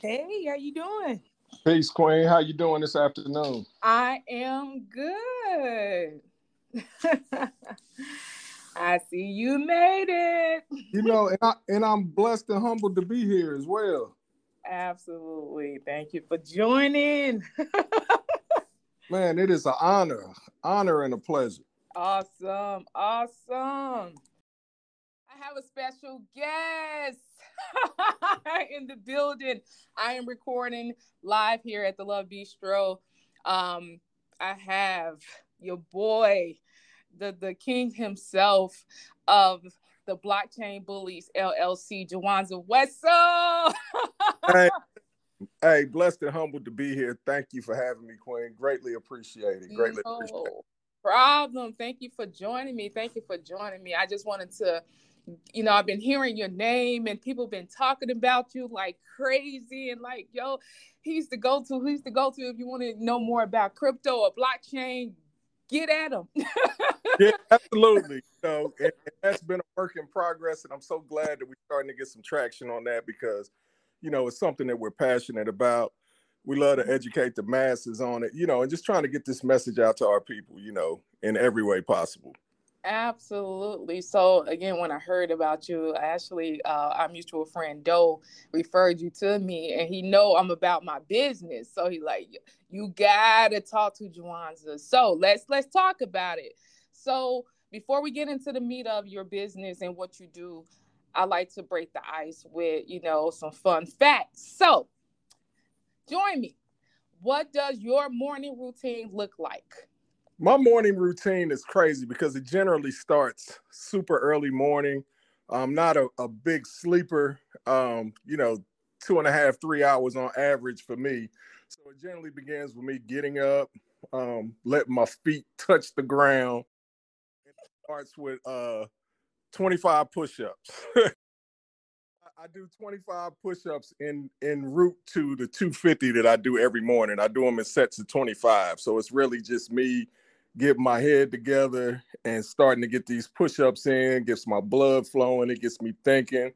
Hey, how you doing? Peace, Queen. How you doing this afternoon? I am good. I see you made it. You know, and, I, and I'm blessed and humbled to be here as well. Absolutely. Thank you for joining. Man, it is an honor, honor and a pleasure. Awesome. Awesome. I have a special guest in the building. I am recording live here at the Love Bistro. Um, I have your boy, the the king himself of the Blockchain Bullyz LLC, Jawanza Wetzel. hey, hey, blessed and humbled to be here. Thank you for having me, Queen. Greatly appreciate it. Greatly no appreciate it. Problem. Thank you for joining me. Thank you for joining me. I just wanted to you know, I've been hearing your name and people been talking about you like crazy and like, yo, he's the go-to, he's the go-to. If you want to know more about crypto or blockchain, get at him. yeah, absolutely. So that's been a work in progress, and I'm so glad that we're starting to get some traction on that because, you know, it's something that we're passionate about. We love to educate the masses on it, you know, and just trying to get this message out to our people, you know, in every way possible. Absolutely. So again, when I heard about you, actually, uh, our mutual friend Doe referred you to me, and he know I'm about my business. So he like, you gotta talk to Jawanza. So let's let's talk about it. So before we get into the meat of your business and what you do, I like to break the ice with you know some fun facts. So join me. What does your morning routine look like? my morning routine is crazy because it generally starts super early morning. I'm not a, a big sleeper, um, you know, two and a half, three hours on average for me. So it generally begins with me getting up, um, letting my feet touch the ground. It starts with uh, 25 push-ups. I do 25 push-ups in en route to the 250 that I do every morning. I do them in sets of 25. So it's really just me get my head together and starting to get these push-ups in gets my blood flowing it gets me thinking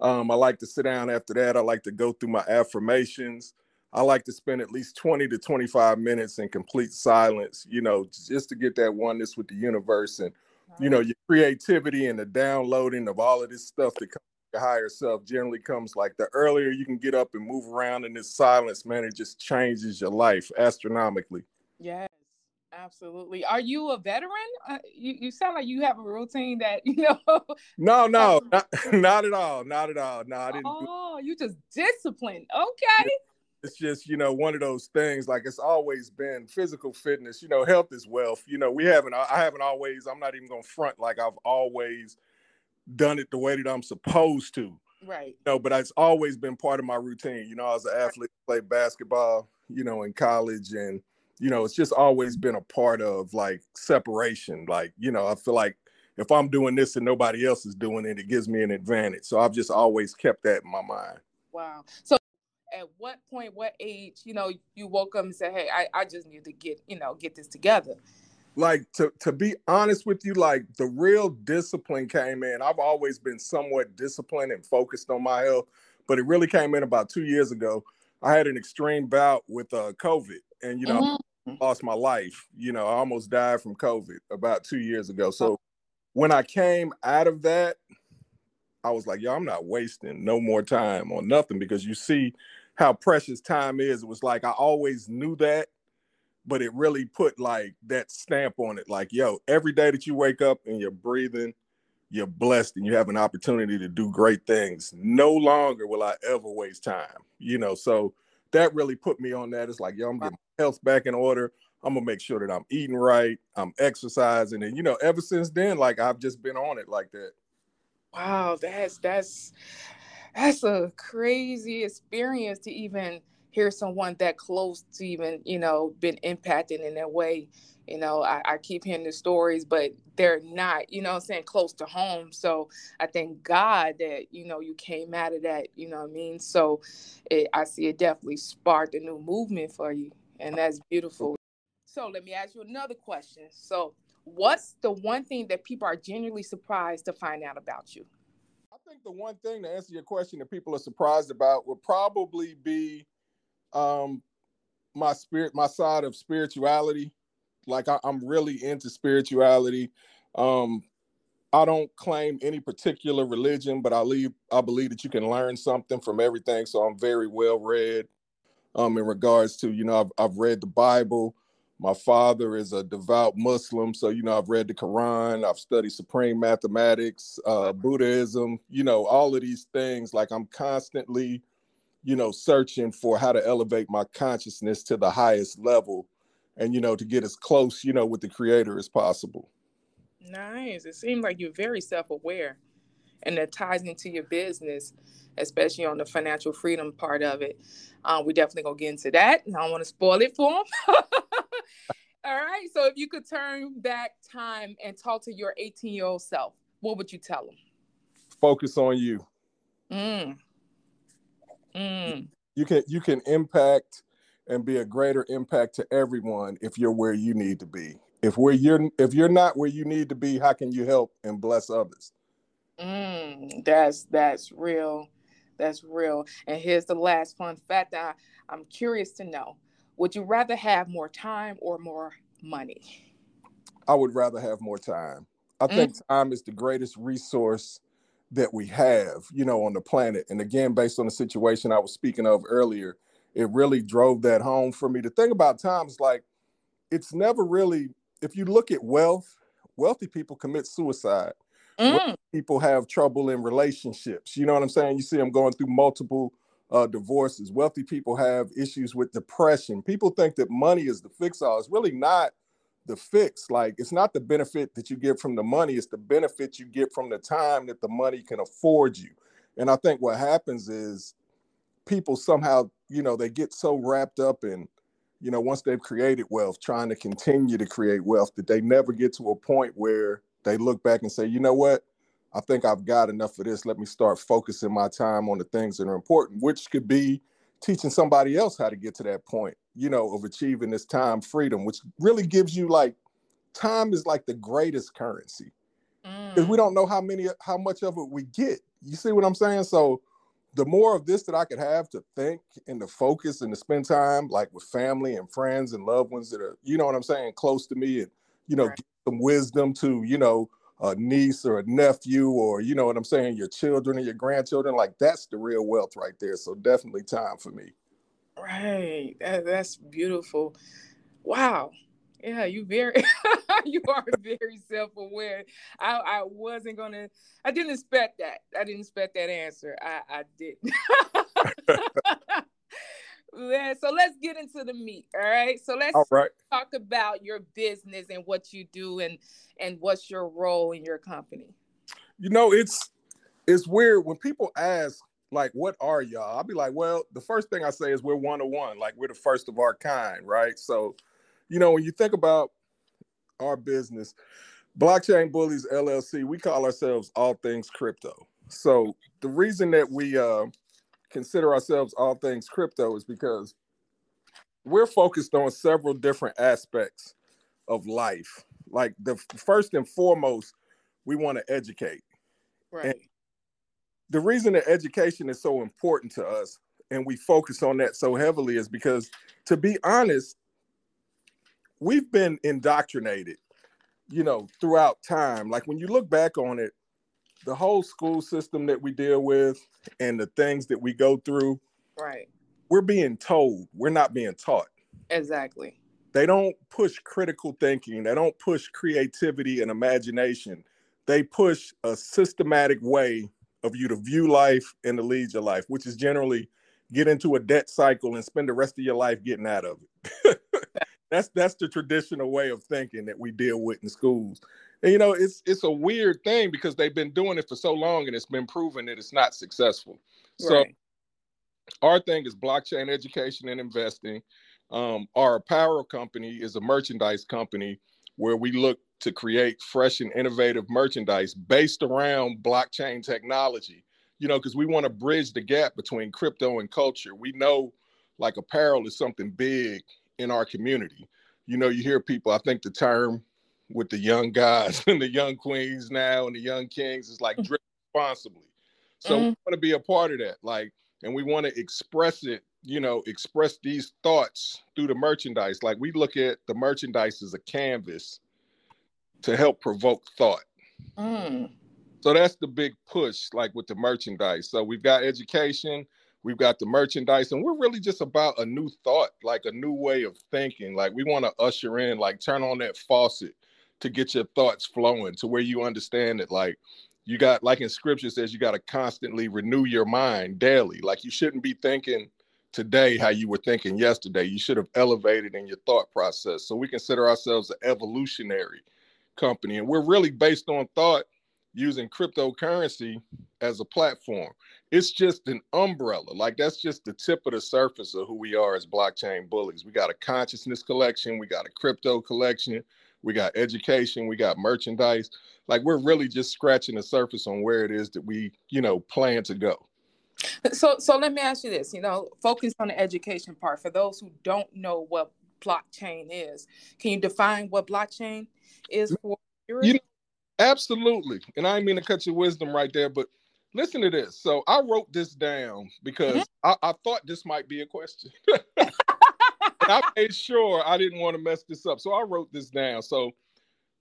um, i like to sit down after that i like to go through my affirmations i like to spend at least 20 to 25 minutes in complete silence you know just to get that oneness with the universe and you know your creativity and the downloading of all of this stuff that comes your higher self generally comes like the earlier you can get up and move around in this silence man it just changes your life astronomically yeah Absolutely. Are you a veteran? Uh, you, you sound like you have a routine that, you know. No, no, not, not at all. Not at all. No, I didn't. Oh, you just disciplined. Okay. It's just, you know, one of those things like it's always been physical fitness, you know, health is wealth. You know, we haven't, I haven't always, I'm not even going to front like I've always done it the way that I'm supposed to. Right. You know, but it's always been part of my routine. You know, I was an athlete, played basketball, you know, in college and, you know, it's just always been a part of like separation. Like, you know, I feel like if I'm doing this and nobody else is doing it, it gives me an advantage. So I've just always kept that in my mind. Wow. So at what point, what age, you know, you woke up and said, Hey, I, I just need to get, you know, get this together. Like to to be honest with you, like the real discipline came in. I've always been somewhat disciplined and focused on my health, but it really came in about two years ago. I had an extreme bout with uh, COVID, and you know, mm-hmm lost my life. You know, I almost died from COVID about two years ago. So when I came out of that, I was like, yo, I'm not wasting no more time on nothing because you see how precious time is. It was like I always knew that, but it really put like that stamp on it. Like, yo, every day that you wake up and you're breathing, you're blessed and you have an opportunity to do great things. No longer will I ever waste time, you know. So that really put me on that. It's like, yo, I'm getting my health back in order. I'm gonna make sure that I'm eating right, I'm exercising, and you know, ever since then, like I've just been on it like that. Wow, that's that's that's a crazy experience to even hear someone that close to even you know been impacted in that way. You know I, I, keep hearing the stories but they're not you know i'm saying close to home. So i thank god that you know you came out of that you know what i mean? So it, i see it definitely sparked a new movement for you and that's beautiful. So let me ask you another question. So what's the one thing that people are genuinely surprised to find out about you? I think the one thing to answer your question that people are surprised about would probably be um, my spirit, my side of spirituality. Like I, am really into spirituality. Um, I don't claim any particular religion, but I leave I believe that you can learn something from everything. So I'm very well read um, in regards to, you know, I've, I've read the Bible. My father is a devout Muslim, so you know I've read the Quran, I've studied supreme mathematics, uh, Buddhism, you know all of these things. Like I'm constantly, you know, searching for how to elevate my consciousness to the highest level, and you know to get as close, you know, with the Creator as possible. Nice. It seems like you're very self-aware, and that ties into your business, especially on the financial freedom part of it. Um, we definitely gonna get into that. And I don't want to spoil it for them. All right. So if you could turn back time and talk to your 18 year old self, what would you tell them? Focus on you. Mm. Mm. You can you can impact and be a greater impact to everyone if you're where you need to be. If where you're if you're not where you need to be, how can you help and bless others? Mm, that's that's real. That's real. And here's the last fun fact I, I'm curious to know. Would you rather have more time or more money? I would rather have more time. I mm. think time is the greatest resource that we have, you know, on the planet. And again, based on the situation I was speaking of earlier, it really drove that home for me. The thing about time is like, it's never really, if you look at wealth, wealthy people commit suicide. Mm. People have trouble in relationships. You know what I'm saying? You see them going through multiple uh, divorces. Wealthy people have issues with depression. People think that money is the fix all. It's really not the fix. Like, it's not the benefit that you get from the money, it's the benefit you get from the time that the money can afford you. And I think what happens is people somehow, you know, they get so wrapped up in, you know, once they've created wealth, trying to continue to create wealth, that they never get to a point where they look back and say, you know what? I think I've got enough of this. Let me start focusing my time on the things that are important, which could be teaching somebody else how to get to that point, you know, of achieving this time freedom, which really gives you like time is like the greatest currency. Because mm. we don't know how many how much of it we get. You see what I'm saying? So the more of this that I could have to think and to focus and to spend time like with family and friends and loved ones that are, you know what I'm saying, close to me and, you know, right some wisdom to, you know, a niece or a nephew or you know what I'm saying, your children and your grandchildren. Like that's the real wealth right there. So definitely time for me. Right. That, that's beautiful. Wow. Yeah, you very you are very self-aware. I, I wasn't gonna I didn't expect that. I didn't expect that answer. I, I didn't. Yeah, so let's get into the meat. All right. So let's right. talk about your business and what you do and and what's your role in your company. You know, it's it's weird when people ask like what are y'all? I'll be like, well, the first thing I say is we're one on one, like we're the first of our kind, right? So, you know, when you think about our business, Blockchain Bullyz LLC, we call ourselves all things crypto. So the reason that we uh consider ourselves all things crypto is because we're focused on several different aspects of life. Like the first and foremost, we want to educate. Right. And the reason that education is so important to us and we focus on that so heavily is because to be honest, we've been indoctrinated, you know, throughout time. Like when you look back on it, the whole school system that we deal with and the things that we go through, right? We're being told, we're not being taught. Exactly. They don't push critical thinking, they don't push creativity and imagination. They push a systematic way of you to view life and to lead your life, which is generally get into a debt cycle and spend the rest of your life getting out of it. that's that's the traditional way of thinking that we deal with in schools. And you know, it's it's a weird thing because they've been doing it for so long and it's been proven that it's not successful. So our thing is blockchain education and investing. Um, our apparel company is a merchandise company where we look to create fresh and innovative merchandise based around blockchain technology. You know, because we want to bridge the gap between crypto and culture. We know like apparel is something big in our community. You know, you hear people, I think the term with the young guys and the young queens now and the young kings is like mm. drip responsibly. So mm-hmm. we want to be a part of that. Like, and we want to express it, you know, express these thoughts through the merchandise. Like we look at the merchandise as a canvas to help provoke thought. Mm. So that's the big push, like with the merchandise. So we've got education, we've got the merchandise, and we're really just about a new thought, like a new way of thinking. Like we want to usher in, like turn on that faucet to get your thoughts flowing to where you understand it. Like you got, like in scripture says, you got to constantly renew your mind daily. Like you shouldn't be thinking today how you were thinking yesterday. You should have elevated in your thought process. So we consider ourselves an evolutionary company, and we're really based on thought using cryptocurrency as a platform. It's just an umbrella. Like that's just the tip of the surface of who we are as blockchain Bullyz. We got a consciousness collection, we got a crypto collection, we got education, we got merchandise. Like we're really just scratching the surface on where it is that we, you know, plan to go. So so let me ask you this, you know, focus on the education part for those who don't know what blockchain is. Can you define what blockchain is for you know, Absolutely. And I mean to cut your wisdom right there, but listen to this. So I wrote this down because mm-hmm. I, I, thought this might be a question. I made sure I didn't want to mess this up. So I wrote this down. So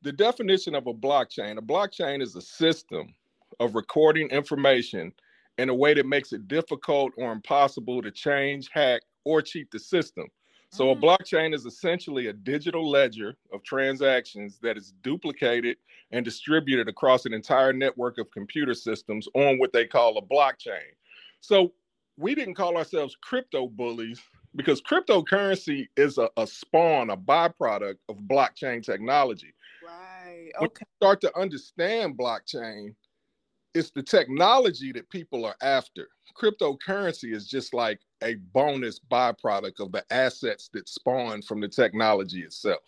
the definition of a blockchain, a blockchain is a system of recording information in a way that makes it difficult or impossible to change, hack, or cheat the system. So a mm. blockchain is essentially a digital ledger of transactions that is duplicated and distributed across an entire network of computer systems on what they call a blockchain. So we didn't call ourselves crypto bullies because cryptocurrency is a, a spawn, a byproduct of blockchain technology. Right. Okay. When you start to understand blockchain, it's the technology that people are after. Cryptocurrency is just like a bonus byproduct of the assets that spawn from the technology itself.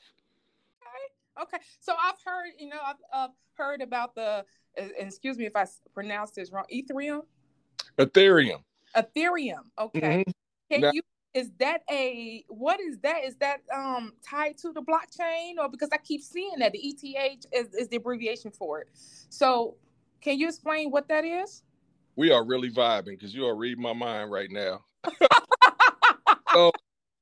Okay. Okay. So I've heard, you know, I've uh, heard about the, excuse me if I pronounced this wrong, Ethereum? Ethereum. Ethereum. Okay. Mm-hmm. Can now, you is that a what is that? Is that um tied to the blockchain? Or because i keep seeing that the eth is, is the abbreviation for it. So can you explain what that is? We are really vibing because you are reading my mind right now. So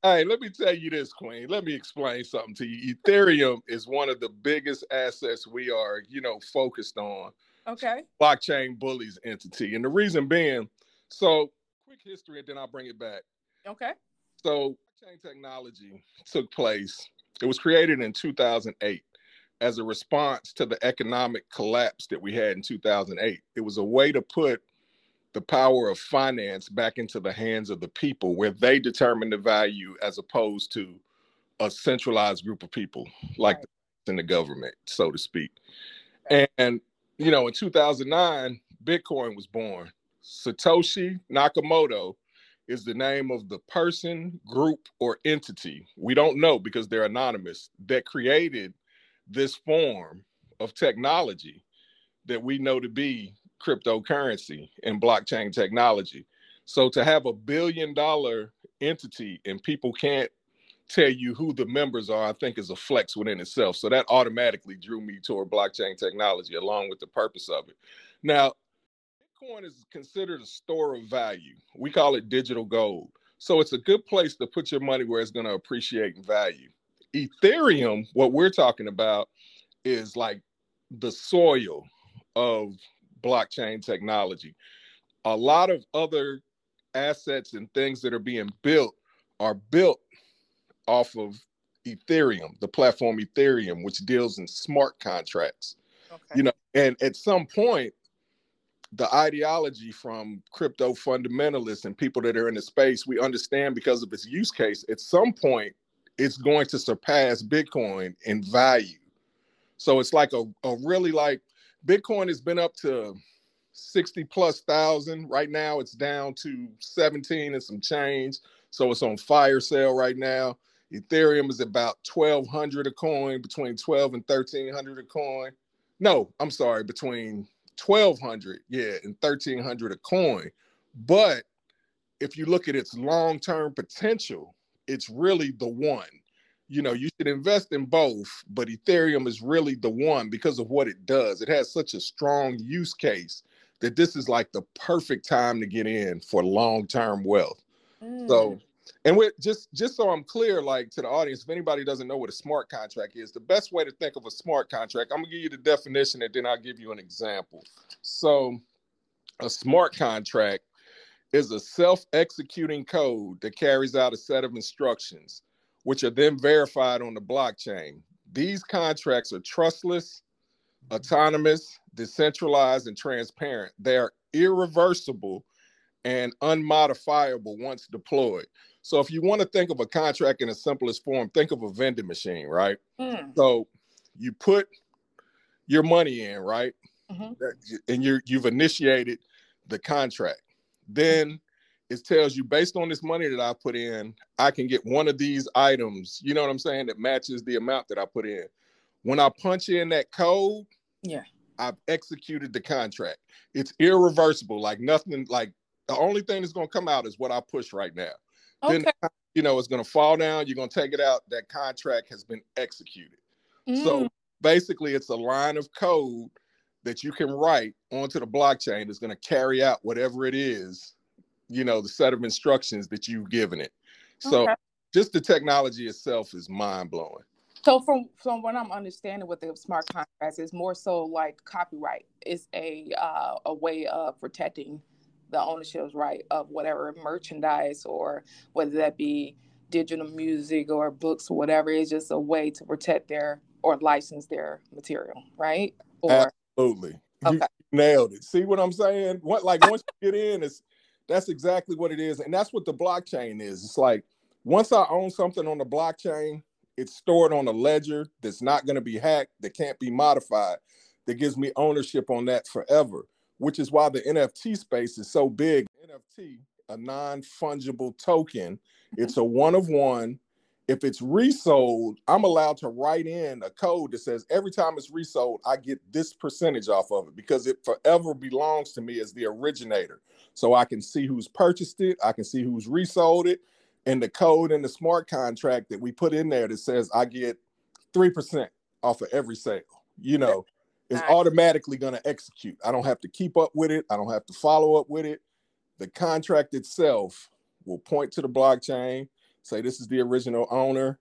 hey let me tell you this queen. Let me explain something to you. Ethereum is one of the biggest assets we are you know focused on. Okay. Blockchain Bullyz entity. And the reason being so quick history and then i'll bring it back Okay. So blockchain technology took place. It was created in 2008 as a response to the economic collapse that we had in 2008. It was a way to put the power of finance back into the hands of the people where they determine the value as opposed to a centralized group of people like right. in the government, so to speak. And, you know, in 2009, Bitcoin was born. Satoshi Nakamoto is the name of the person, group, or entity. We don't know because they're anonymous that created this form of technology that we know to be cryptocurrency and blockchain technology. So to have a billion dollar entity and people can't tell you who the members are, I think is a flex within itself. So that automatically drew me toward blockchain technology along with the purpose of it. Now, Bitcoin is considered a store of value. We call it digital gold. So it's a good place to put your money where it's going to appreciate in value. Ethereum, what we're talking about, is like the soil of blockchain technology. A lot of other assets and things that are being built are built off of Ethereum, the platform Ethereum, which deals in smart contracts. Okay. You know, and at some point, the ideology from crypto fundamentalists and people that are in the space, we understand because of its use case, at some point, it's going to surpass Bitcoin in value. So it's like a, a really like Bitcoin has been up to 60 plus thousand. Right now, it's down to 17 and some change. So it's on fire sale right now. Ethereum is about 1200 a coin, between 12 and 1300 a coin. No, I'm sorry, between 1200 yeah and 1300 a coin but if you look at its long-term potential it's really the one you know, you should invest in both, but Ethereum is really the one because of what it does. It has such a strong use case that this is like the perfect time to get in for long-term wealth. Mm. So, and with just just so I'm clear, like to the audience, if anybody doesn't know what a smart contract is, the best way to think of a smart contract, I'm gonna give you the definition and then I'll give you an example. So, a smart contract is a self-executing code that carries out a set of instructions which are then verified on the blockchain. These contracts are trustless, autonomous, decentralized, and transparent. They are irreversible and unmodifiable once deployed. So if you want to think of a contract in the simplest form, think of a vending machine, right? Mm. So you put your money in, right? Mm-hmm. And you you've initiated the contract. Then it tells you based on this money that I put in, I can get one of these items, you know what I'm saying, that matches the amount that I put in. When I punch in that code, yeah, I've executed the contract. It's irreversible, like nothing, like the only thing that's gonna come out is what I push right now. Okay. Then you know it's gonna fall down, you're gonna take it out, that contract has been executed. Mm. So basically it's a line of code that you can write onto the blockchain that's going to carry out whatever it is you know the set of instructions that you've given it so okay. just the technology itself is mind-blowing so from from what i'm understanding with the smart contracts is more so like copyright is a uh, a way of protecting the ownership's right of whatever merchandise or whether that be digital music or books or whatever it's just a way to protect their or license their material right or absolutely okay. You nailed it see what i'm saying what like once you get in it's that's exactly what it is. And that's what the blockchain is. It's like once I own something on the blockchain, it's stored on a ledger that's not going to be hacked, that can't be modified, that gives me ownership on that forever, which is why the NFT space is so big. NFT, a non fungible token, it's a one of one if it's resold, I'm allowed to write in a code that says every time it's resold, I get this percentage off of it because it forever belongs to me as the originator. So I can see who's purchased it, I can see who's resold it, and the code in the smart contract that we put in there that says I get 3% off of every sale, you know, is automatically going to execute. I don't have to keep up with it, I don't have to follow up with it. The contract itself will point to the blockchain say this is the original owner.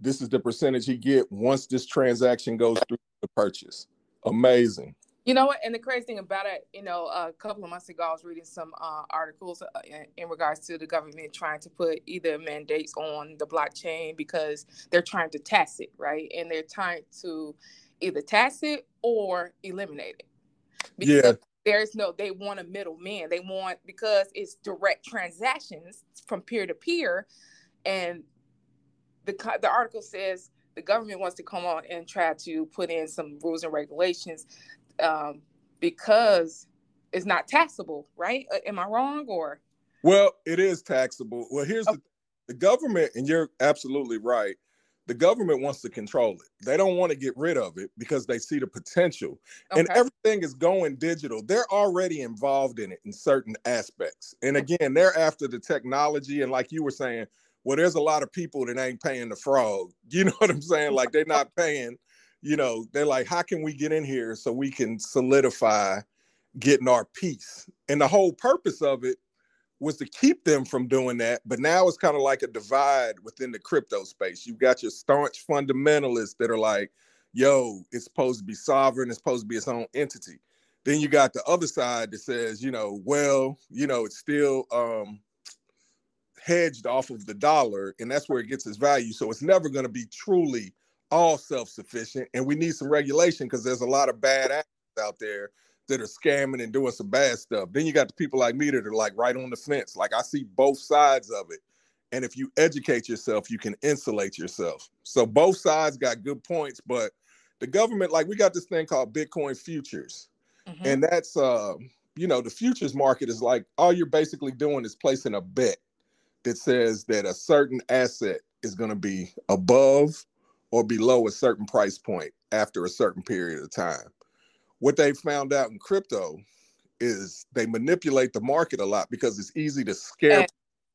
This is the percentage he get once this transaction goes through the purchase. Amazing. You know what? And the crazy thing about it, you know, a couple of months ago, I was reading some uh, articles uh, in, in, regards to the government trying to put either mandates on the blockchain because they're trying to tax it, right? And they're trying to either tax it or eliminate it. Because yeah. There's no, they want a middleman. They want, because it's direct transactions from peer to peer, and the the article says the government wants to come on and try to put in some rules and regulations um, because it's not taxable, right? Uh, am I wrong or? Well, it is taxable. Well, here's okay. the the government, and you're absolutely right. The government wants to control it. They don't want to get rid of it because they see the potential. Okay. And everything is going digital. They're already involved in it in certain aspects. And again, they're after the technology. And like you were saying, well, there's a lot of people that ain't paying the frog. You know what I'm saying? Like they're not paying, you know, they're like, how can we get in here so we can solidify getting our piece? And the whole purpose of it was to keep them from doing that. But now it's kind of like a divide within the crypto space. You've got your staunch fundamentalists that are like, yo, it's supposed to be sovereign, it's supposed to be its own entity. Then you got the other side that says, you know, well, you know, it's still um hedged off of the dollar, and that's where it gets its value. So it's never going to be truly all self-sufficient, and we need some regulation because there's a lot of bad actors out there that are scamming and doing some bad stuff. Then you got the people like me that are like right on the fence. Like I see both sides of it. And if you educate yourself, you can insulate yourself. So both sides got good points, but the government, like we got this thing called Bitcoin futures. Mm-hmm. And that's uh, you know, the futures market is like all you're basically doing is placing a bet that says that a certain asset is going to be above or below a certain price point after a certain period of time. What they found out in crypto is they manipulate the market a lot because it's easy to scare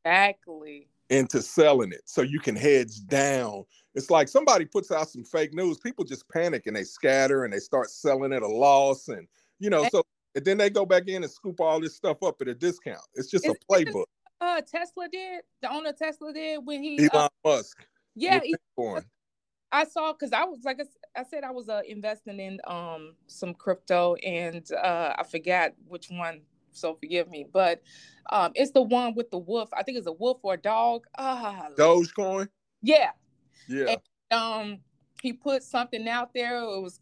exactly into selling it. So you can hedge down it's like somebody puts out some fake news, people just panic and they scatter and they start selling at a loss. And, you know, so and then they go back in and scoop all this stuff up at a discount. It's just Is- a playbook. Uh, Tesla did the owner of Tesla did when he. Elon uh, Musk. yeah. I saw because I was like I said I was uh, investing in um some crypto and uh I forgot which one so forgive me but um it's the one with the wolf I think it's a wolf or a dog ah Dogecoin. yeah Yeah. um he put something out there it was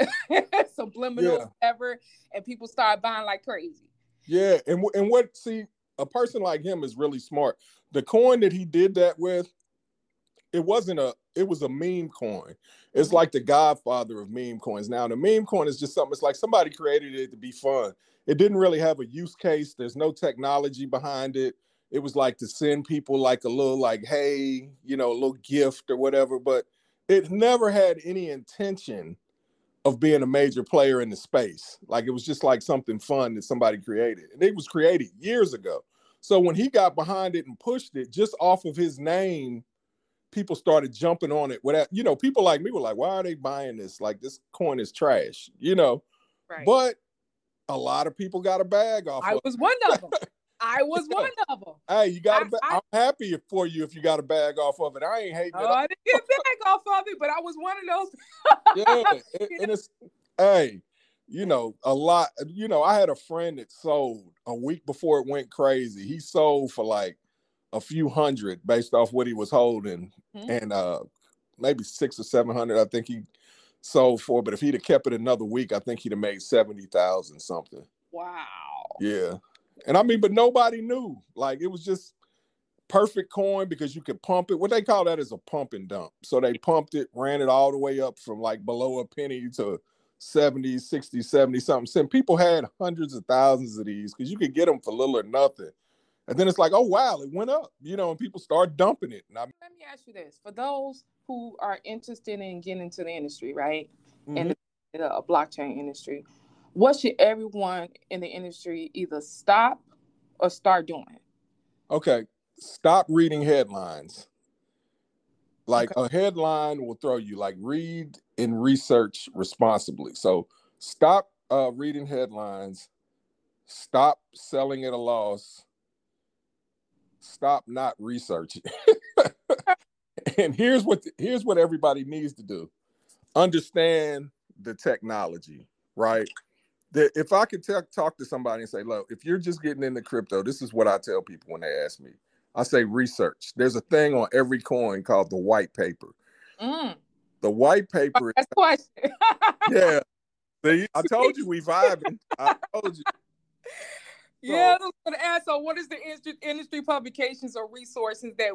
subliminal Yeah. whatever and people started buying like crazy Yeah, and and what? See, a person like him is really smart. The coin that he did that with, it wasn't a. It was a meme coin. It's Mhm. like the godfather of meme coins. Now, the meme coin is just something. It's like somebody created it to be fun. It didn't really have a use case. There's no technology behind it. It was like to send people like a little like, hey, you know, a little gift or whatever. But it never had any intention of being a major player in the space. Like it was just like something fun that somebody created. And it was created years ago. So when he got behind it and pushed it just off of his name, people started jumping on it without, you know, people like me were like, why are they buying this? Like this coin is trash, you know. right But a lot of people got a bag off I of it. was one of them I was one of them Hey, you got a I- ba- I- I'm happy for you if you got a bag off of it. I ain't hating it. oh, I didn't get back off of it but I was one of those yeah, and, and it's hey, you know, a lot. You know, I had a friend that sold a week before it went crazy. He sold for like a few hundred based off what he was holding, Mhm. and uh maybe six or seven hundred. I think he sold for. But if he'd have kept it another week, I think he'd have made seventy thousand something. wow Yeah, and I mean, but nobody knew. Like it was just perfect coin because you could pump it. What they call that is a pump and dump. So they pumped it, ran it all the way up from like below a penny to 70, 60, 70 something cent. People had hundreds of thousands of these because you could get them for little or nothing. And then it's like, oh wow, it went up, you know, and people start dumping it. Let me ask you this: for those who are interested in getting into the industry, right, Mhm. and the uh, blockchain industry, what should everyone in the industry either stop or start doing? Okay, stop reading headlines. Like a headline will throw you. Like read and research responsibly. So stop uh, reading headlines. Stop selling at a loss. Stop not researching. and here's what here's what everybody needs to do: understand the technology, right? That if I could tell talk to somebody and say, look, if you're just getting into crypto, this is what I tell people when they ask me. I say research. There's a thing on every coin called the white paper. Mm. The white paper, That's the question. yeah. See, I told you we vibing. I told you. yeah, I was going to ask. So, what is the industry, industry publications or resources that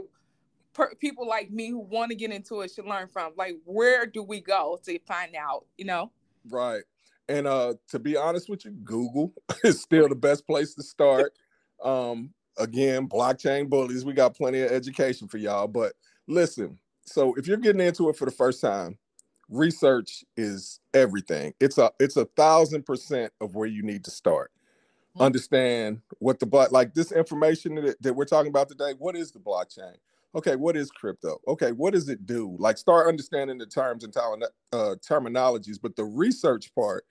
per, people like me who want to get into it should learn from? Like, where do we go to find out? You know? Right. And uh to be honest with you, Google is still the best place to start. Um again, blockchain Bullyz, we got plenty of education for y'all, but listen, so if you're getting into it for the first time, research is everything. It's a it's a thousand percent of where you need to start. Mhm. Understand what the block like this information that, that we're talking about today. What is the blockchain? Okay, what is crypto? Okay, what does it do? Like start understanding the terms and uh, terminologies. But the research part,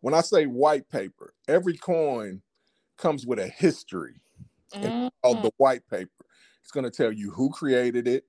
when I say white paper, every coin comes with a history Mhm. called the white paper. It's going to tell you who created it,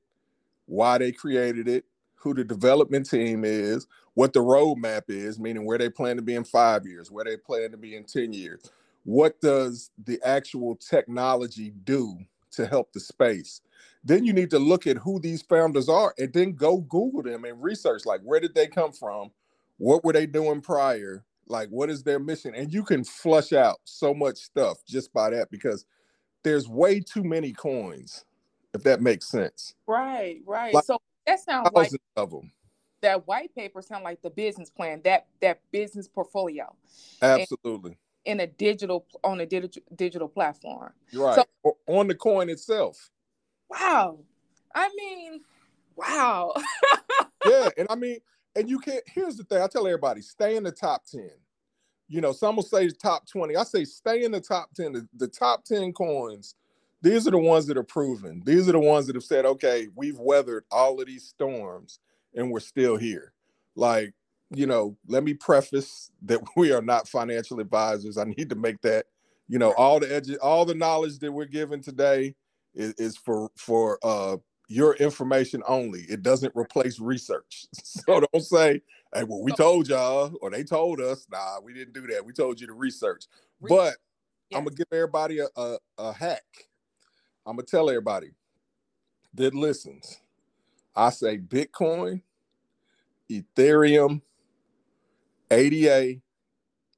why they created it, who the development team is, what the roadmap is, meaning where they plan to be in five years, where they plan to be in 10 years. What does the actual technology do to help the space? Then you need to look at who these founders are and then go Google them and research like where did they come from? What were they doing prior? Like what is their mission? And you can flush out so much stuff just by that because there's way too many coins, if that makes sense. Right, right. Like- so that sounds like of them. that white paper sound like the business plan, that that business portfolio Absolutely. In a digital on a digital digital platform. Right. O- on the coin itself. Wow. I mean, wow. Yeah. And I mean, and you can't here's the thing. I tell everybody, stay in the top 10. You know, some will say the top 20. I say stay in the top 10. The, the top 10 coins these are the ones that are proven. These are the ones that have said, okay, we've weathered all of these storms and we're still here. Like, you know, let me preface that we are not financial advisors. I need to make that, you know, all the edu- all the knowledge that we're given today is, is for for uh your information only. It doesn't replace research. So don't say, hey, well, we told y'all or they told us. Nah, we didn't do that. We told you to research. But yes. I'm gonna give everybody a, a, a hack. I'm gonna tell everybody that listens. I say Bitcoin, Ethereum, ADA,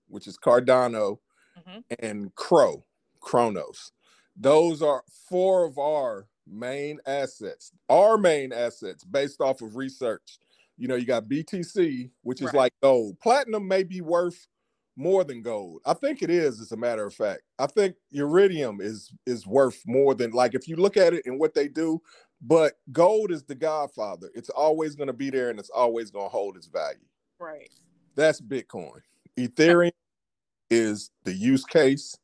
which is Cardano, mm-hmm. and CRO, Cronos. Those are four of our main assets, our main assets based off of research. You know, you got BTC, which is right. like gold. Platinum may be worth more than gold. I think it is, as a matter of fact. I think iridium is is worth more than like if you look at it and what they do, but gold is the godfather. It's always going to be there and it's always going to hold its value. Right. That's Bitcoin. Ethereum is the use case.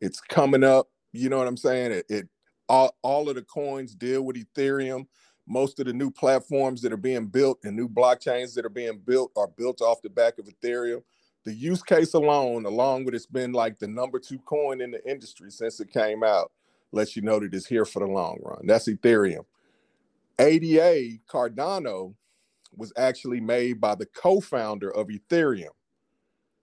It's coming up. You know what I'm saying? It, it all, all of the coins deal with Ethereum. Most of the new platforms that are being built and new blockchains that are being built are built off the back of Ethereum. The use case alone, along with it's been like the number two coin in the industry since it came out, lets you know that it's here for the long run. That's Ethereum. ADA Cardano was actually made by the co-founder of Ethereum.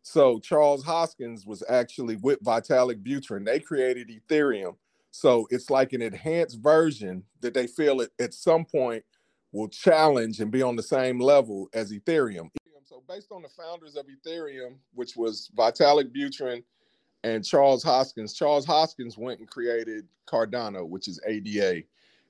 So Charles Hoskins was actually with Vitalik Buterin. They created Ethereum so it's like an enhanced version that they feel at, at some point will challenge and be on the same level as Ethereum. So based on the founders of Ethereum, which was Vitalik Buterin and Charles Hoskins, Charles Hoskins went and created Cardano, which is ADA. Okay.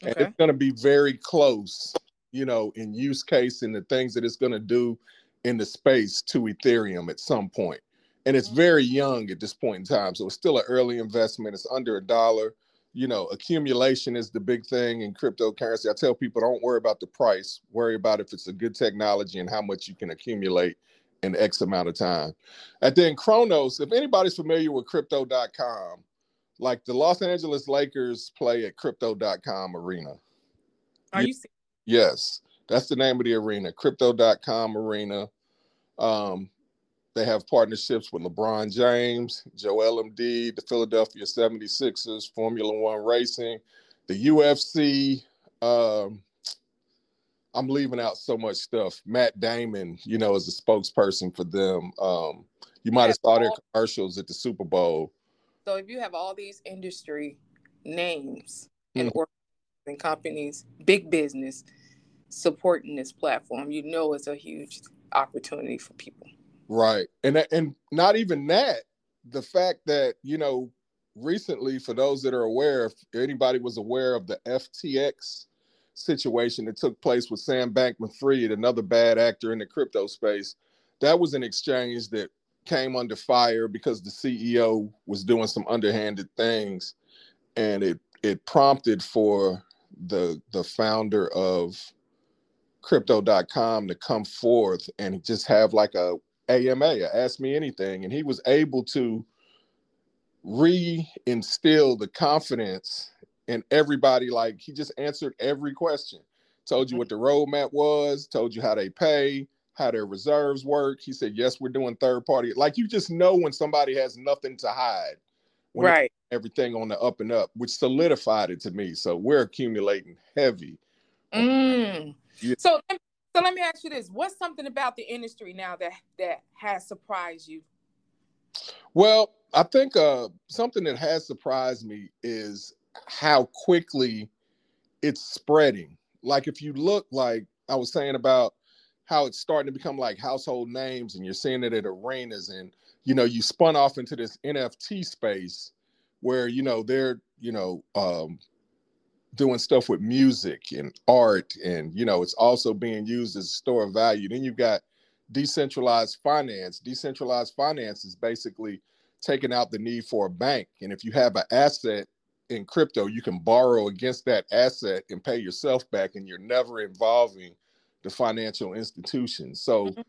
And it's going to be very close, you know, in use case and the things that it's going to do in the space to Ethereum at some point. And it's mm-hmm. very young at this point in time. So it's still an early investment. It's under a dollar you know, accumulation is the big thing in cryptocurrency. I tell people don't worry about the price, worry about if it's a good technology and how much you can accumulate in X amount of time. And then Cronos, if anybody's familiar with crypto.com, like the Los Angeles Lakers play at crypto.com arena. Are you Yes. That's the name of the arena, crypto.com arena. Um, they have partnerships with LeBron James, Joel Embiid, the Philadelphia 76ers, Formula One Racing, the UFC. Um, I'm leaving out so much stuff. Matt Damon, you know, is a spokesperson for them. Um, you might have saw their commercials at the Super Bowl. So if you have all these industry names mm-hmm. and companies, big business supporting this platform, you know it's a huge opportunity for people. Right. And and not even that, the fact that, you know, recently for those that are aware, if anybody was aware of the FTX situation that took place with Sam Bankman-Fried, another bad actor in the crypto space, that was an exchange that came under fire because the CEO was doing some underhanded things and it it prompted for the the founder of crypto.com to come forth and just have like a AMA, Ask Me Anything, and he was able to re-instill the confidence in everybody. Like he just answered every question, told you what the roadmap was, told you how they pay, how their reserves work. He said, "Yes, we're doing third party." Like you just know when somebody has nothing to hide, right? Everything on the up and up, which solidified it to me. So we're accumulating heavy. Mm. Yeah. So so let me ask you this: What's something about the industry now that that has surprised you? Well, I think uh, something that has surprised me is how quickly it's spreading. Like if you look, like I was saying about how it's starting to become like household names, and you're seeing it at arenas, and you know, you spun off into this NFT space where you know they're you know um, doing stuff with music and art and you know it's also being used as a store of value. Then you've got decentralized finance. Decentralized finance is basically taking out the need for a bank. And if you have an asset in crypto you can borrow against that asset and pay yourself back and you're never involving the financial institutions so mm-hmm.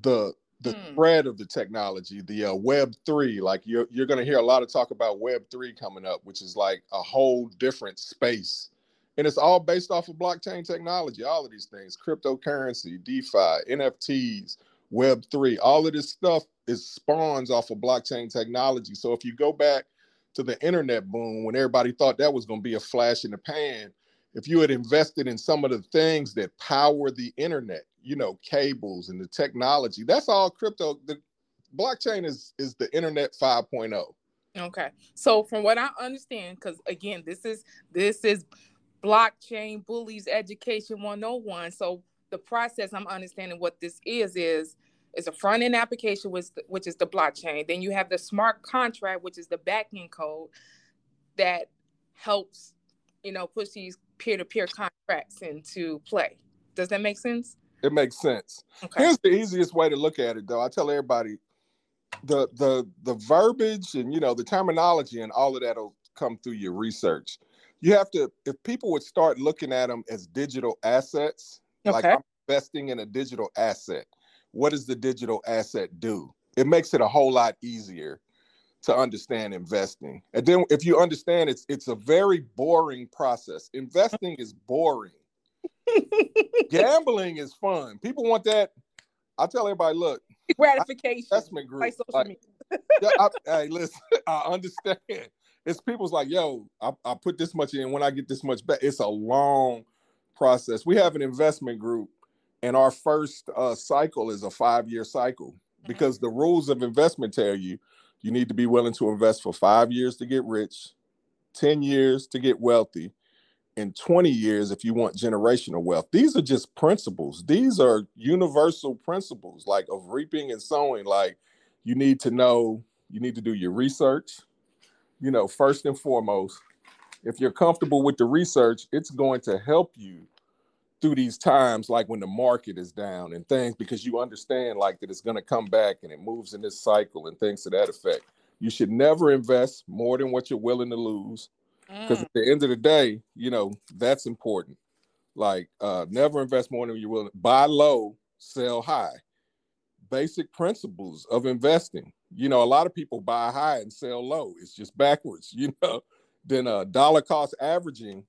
the the mm. spread of the technology, the uh, Web three. Like you're you're going to hear a lot of talk about Web three coming up, which is like a whole different space, and it's all based off of blockchain technology. All of these things, cryptocurrency, DeFi, NFTs, Web three, all of this stuff is spawns off of blockchain technology. So if you go back to the internet boom when everybody thought that was going to be a flash in the pan, if you had invested in some of the things that power the internet, you know, cables and the technology, that's all crypto. The blockchain is is the internet 5.0. Okay. So from what I understand, because again, this is this is blockchain Bullyz education 101. So the process I'm understanding what this is is is a front end application which which is the blockchain. Then you have the smart contract, which is the back end code that helps you know push these peer to peer contracts into play. Does that make sense? It makes sense. Okay. Here's the easiest way to look at it, though. I tell everybody the the the verbiage and you know the terminology and all of that'll come through your research. You have to if people would start looking at them as digital assets, okay. like I'm investing in a digital asset. What does the digital asset do? It makes it a whole lot easier to understand investing. And then if you understand it's it's a very boring process. Investing is boring. Gambling is fun. People want that. I tell everybody, look, gratification. Investment group. Like, yeah, I, hey, listen, I understand. It's people's like, yo, I, I put this much in when I get this much back. It's a long process. We have an investment group, and our first uh, cycle is a five year cycle mm-hmm. because the rules of investment tell you you need to be willing to invest for five years to get rich, 10 years to get wealthy, and 20 years if you want generational wealth. These are just principles. These are universal principles like of reaping and sowing. Like you need to know, you need to do your research. You know, first and foremost, if you're comfortable with the research, it's going to help you through these times like when the market is down and things because you understand like that it's going to come back and it moves in this cycle and things to that effect you should never invest more than what you're willing to lose because mm. at the end of the day you know that's important like uh never invest more than you're willing buy low sell high basic principles of investing you know a lot of people buy high and sell low it's just backwards you know then uh dollar cost averaging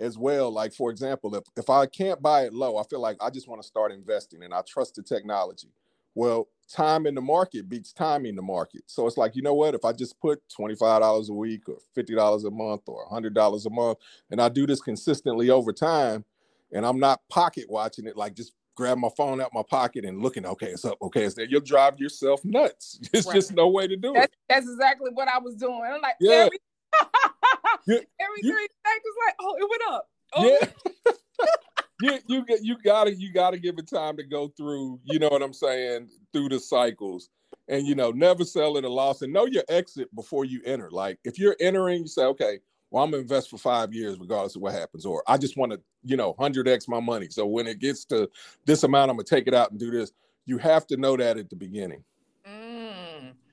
as well. Like for example, if if I can't buy it low, I feel like I just want to start investing and I trust the technology. Well, time in the market beats time in the market. So it's like, you know what? If I just put $25 a week or $50 a month or $100 a month and I do this consistently over time and I'm not pocket watching it, like just grab my phone out my pocket and looking, okay, it's up, okay, it's there. You'll drive yourself nuts. It's right. just no way to do that's, it. That's exactly what I was doing. I'm like, yeah. every Every three seconds, like, oh, it went up. Oh. Yeah. you you get you gotta you gotta give it time to go through. You know what I'm saying? Through the cycles, and you know, never sell at a loss, and know your exit before you enter. Like if you're entering, you say, okay, well, I'm gonna invest for five years regardless of what happens, or I just want to, you know, hundred x my money. So when it gets to this amount, I'm gonna take it out and do this. You have to know that at the beginning.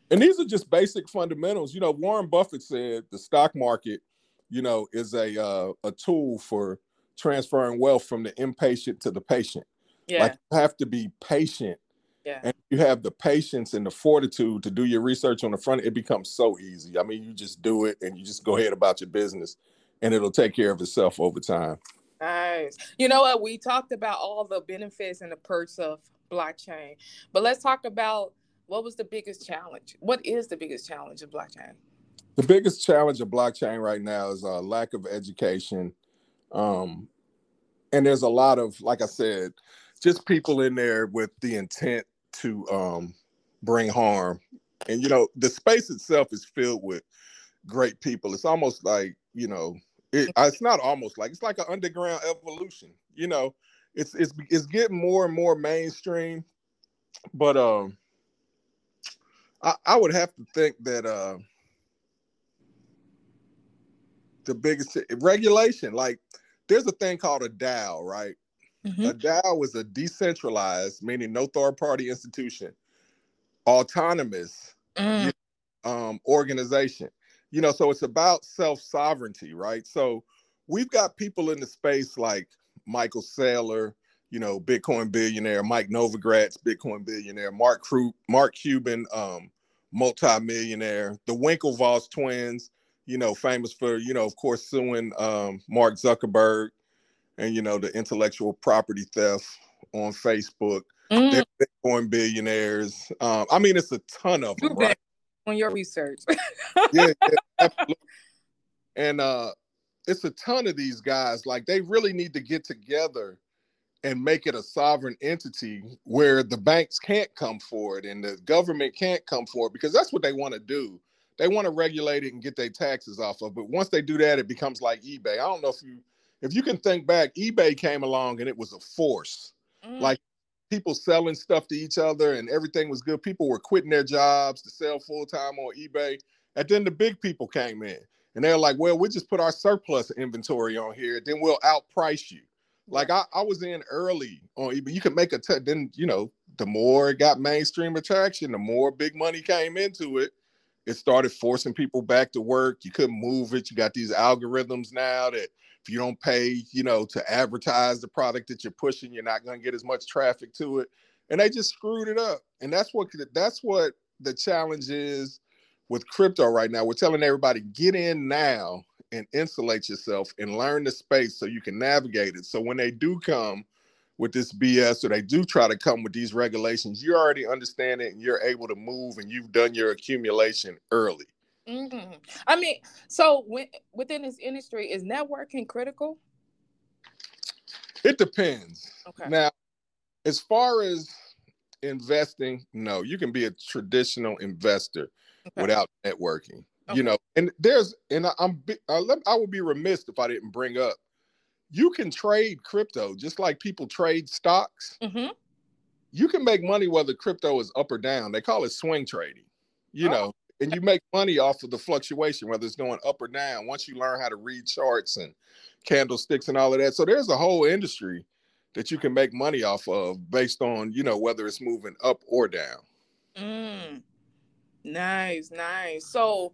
And these are just basic fundamentals. You know, Warren Buffett said the stock market, you know, is a uh, a tool for transferring wealth from the impatient to the patient. Yeah. Like you have to be patient. Yeah. And you have the patience and the fortitude to do your research on the front, it becomes so easy. I mean, you just do it and you just go ahead about your business and it'll take care of itself over time. Nice. You know what? We talked about all the benefits and the perks of blockchain, but let's talk about what was the biggest challenge? What is the biggest challenge of blockchain? The biggest challenge of blockchain right now is a uh, lack of education. Um, and there's a lot of, like I said, just people in there with the intent to um, bring harm. And, you know, the space itself is filled with great people. It's almost like, you know, it, it's not almost like it's like an underground evolution. You know, it's it's it's getting more and more mainstream, but um, I, I would have to think that uh, the biggest regulation, like there's a thing called a DAO, right? Mm-hmm. A DAO is a decentralized, meaning no third party institution, autonomous mm. um, organization. You know, so it's about self sovereignty, right? So we've got people in the space like Michael Saylor, you know, Bitcoin billionaire, Mike Novogratz, Bitcoin billionaire, Mark Cru- Mark Cuban, um, multi-millionaire, the Winklevoss twins, you know, famous for, you know, of course, suing um, Mark Zuckerberg and, you know, the intellectual property theft on Facebook. Mm. They're Bitcoin billionaires. Um, I mean, it's a ton of them, right? On your research. yeah, yeah, absolutely. And uh, it's a ton of these guys. Like, they really need to get together and make it a sovereign entity where the banks can't come for it and the government can't come for it because that's what they want to do. They want to regulate it and get their taxes off of. But once they do that, it becomes like eBay. I don't know if you if you can think back, eBay came along and it was a force. Mm. Like people selling stuff to each other and everything was good. People were quitting their jobs to sell full time on eBay. And then the big people came in and they're like, well, we just put our surplus inventory on here, then we'll outprice you. Like I, I was in early on eBay. You can make a t- then you know the more it got mainstream attraction, the more big money came into it. It started forcing people back to work. You couldn't move it. You got these algorithms now that if you don't pay, you know, to advertise the product that you're pushing, you're not going to get as much traffic to it. And they just screwed it up. And that's what that's what the challenge is with crypto right now. We're telling everybody get in now and insulate yourself and learn the space so you can navigate it. So when they do come with this BS or they do try to come with these regulations, you already understand it and you're able to move and you've done your accumulation early. Mm-hmm. I mean, so when, within this industry, is networking critical? It depends. Okay. Now, as far as investing, no, you can be a traditional investor okay. without networking. Okay. You know, and there's and I, I'm I, I would be remiss if I didn't bring up. You can trade crypto just like people trade stocks. Mm-hmm. You can make money whether crypto is up or down. They call it swing trading. You oh. know, and you make money off of the fluctuation, whether it's going up or down. Once you learn how to read charts and candlesticks and all of that, so there's a whole industry that you can make money off of based on you know whether it's moving up or down. Mm. Nice, nice. So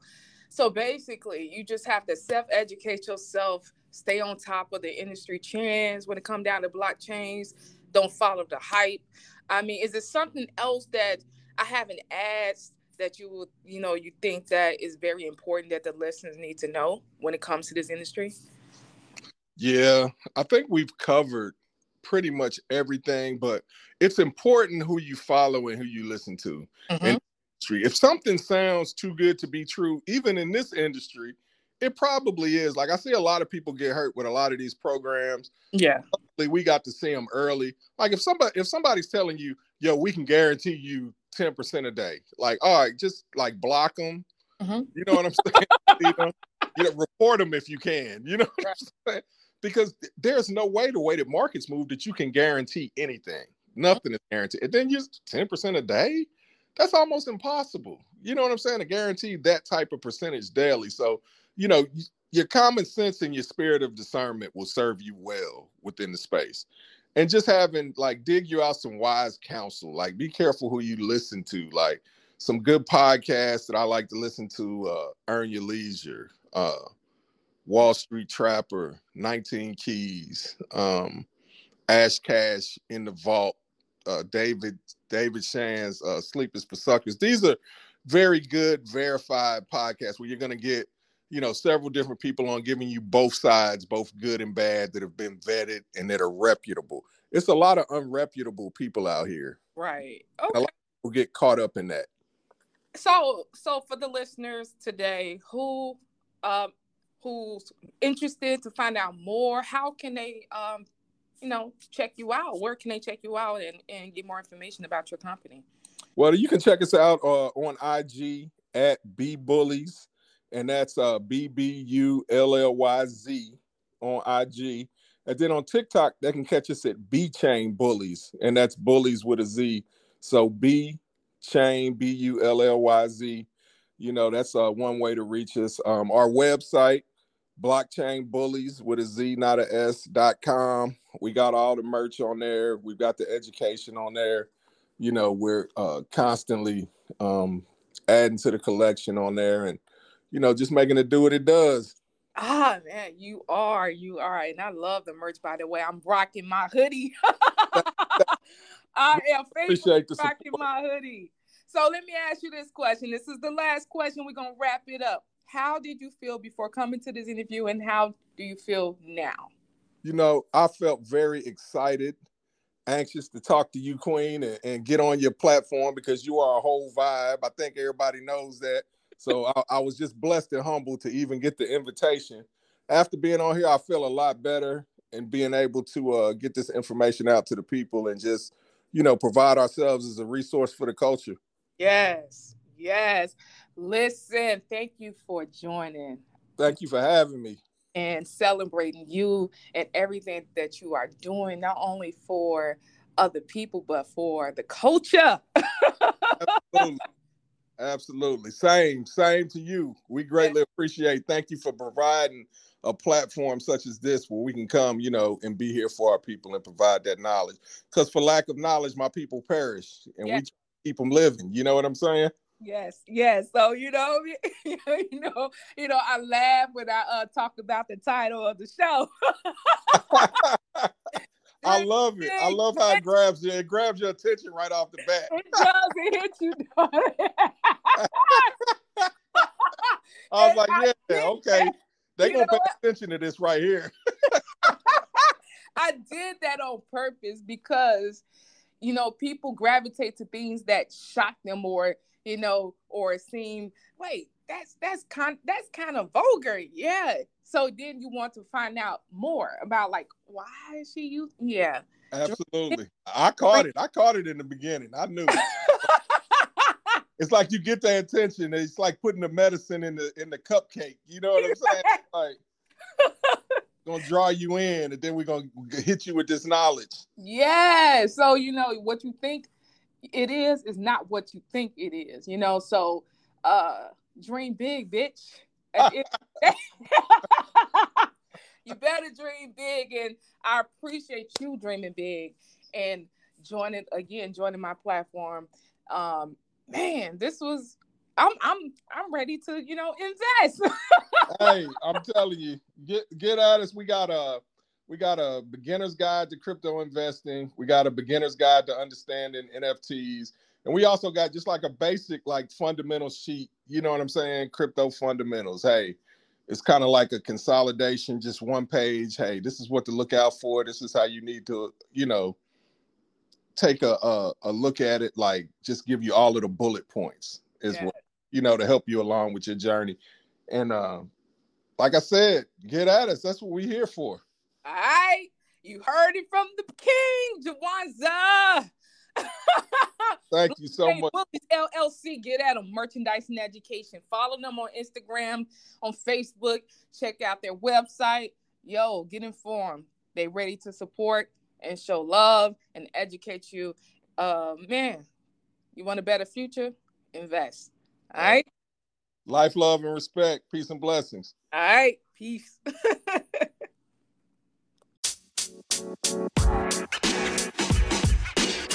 so basically, you just have to self-educate yourself, stay on top of the industry trends when it come down to blockchains. Don't follow the hype. I mean, is there something else that I haven't asked that you would, you know, you think that is very important that the listeners need to know when it comes to this industry? Yeah, I think we've covered pretty much everything, but it's important who you follow and who you listen to. Mm-hmm. Industry. If something sounds too good to be true, even in this industry, it probably is. Like I see a lot of people get hurt with a lot of these programs. Yeah. Hopefully we got to see them early. Like if somebody if somebody's telling you, yo, we can guarantee you 10% a day. Like, all right, just like block them. Mm-hmm. You know what I'm saying? you, know, you know, report them if you can. You know what right. Because there's no way the way that markets move that you can guarantee anything. Nothing is guaranteed. And then just 10% a day that's almost impossible. You know what I'm saying? To guarantee that type of percentage daily. So, you know, your common sense and your spirit of discernment will serve you well within the space. And just having like dig you out some wise counsel. Like be careful who you listen to. Like some good podcasts that I like to listen to, uh, Earn Your Leisure, uh, Wall Street Trapper, 19 Keys, um, Ash Cash in the Vault, uh, David David Shands, uh, Sleep is for Suckers. These are very good, verified podcasts where you're going to get, you know, several different people on giving you both sides, both good and bad, that have been vetted and that are reputable. It's a lot of unreputable people out here. Right. Okay. a lot of people get caught up in that. So, so for the listeners today, who, um, who's interested to find out more, how can they um, you know, check you out? Where can they check you out and, and get more information about your company? Well, you can check us out uh, on IG at B Bullyz, and that's uh, B B U L L Y Z on IG. And then on TikTok, they can catch us at B Chain Bullyz, and that's bullies with a Z. So B Chain B U L L Y Z. You know, that's uh, one way to reach us. Um, our website blockchain bullies with a Z, not a S dot com. We got all the merch on there. We've got the education on there. You know, we're uh, constantly um, adding to the collection on there and, you know, just making it do what it does. Ah man, you are, you are, and I love the merch. By the way, I'm rocking my hoodie. I am appreciate the rocking my hoodie. So let me ask you this question. This is the last question. We're gonna wrap it up. How did you feel before coming to this interview, and how do you feel now? You know, I felt very excited, anxious to talk to you, Queen, and, and get on your platform because you are a whole vibe. I think everybody knows that. So I, I was just blessed and humbled to even get the invitation. After being on here, I feel a lot better and being able to uh, get this information out to the people and just, you know, provide ourselves as a resource for the culture. Yes, yes. Listen, thank you for joining. Thank you for having me. And celebrating you and everything that you are doing, not only for other people, but for the culture. Absolutely. Absolutely. Same, same to you. We greatly appreciate. Thank you for providing a platform such as this where we can come, you know, and be here for our people and provide that knowledge. Because for lack of knowledge, my people perish, and yeah. we keep them living. You know what I'm saying? Yes, yes. So you know, you know, you know, I laugh when I uh, talk about the title of the show. I love it. I love how it grabs you. It grabs your attention right off the bat. It does. It hits you. I was like, yeah, okay. They're gonna pay attention to this right here. I did that on purpose because you know, people gravitate to things that shock them or, you know, or seem, wait, that's that's kind that's kind of vulgar. Yeah. So then you want to find out more about like why is she using yeah. Absolutely. I caught it. I caught it in the beginning. I knew it's like you get their attention. It's like putting the medicine in the in the cupcake. You know what I'm saying? like gonna draw you in, and then we're gonna hit you with this knowledge. Yeah. So you know what you think it is is not what you think it is. You know. So uh dream big, bitch. you better dream big, and I appreciate you dreaming big and joining again, joining my platform. Um, man, this was I'm I'm I'm ready to you know invest. hey, I'm telling you, get get at us. We got a we got a beginner's guide to crypto investing. We got a beginner's guide to understanding NFTs, and we also got just like a basic like fundamental sheet. You know what I'm saying? Crypto fundamentals. Hey, it's kind of like a consolidation, just one page. Hey, this is what to look out for. This is how you need to, you know, take a a, a look at it. Like just give you all of the bullet points as yeah. what you know, to help you along with your journey. And uh, like I said, get at us. That's what we're here for. All right. You heard it from the king, Jawanza. Thank you so much. Bullyz LLC, get at them. Merchandise and education. Follow them on Instagram, on Facebook. Check out their website. Yo, get informed. They ready to support and show love and educate you. Uh, man, you want a better future? Invest. All right. Life, love, and respect. Peace and blessings. All right. Peace.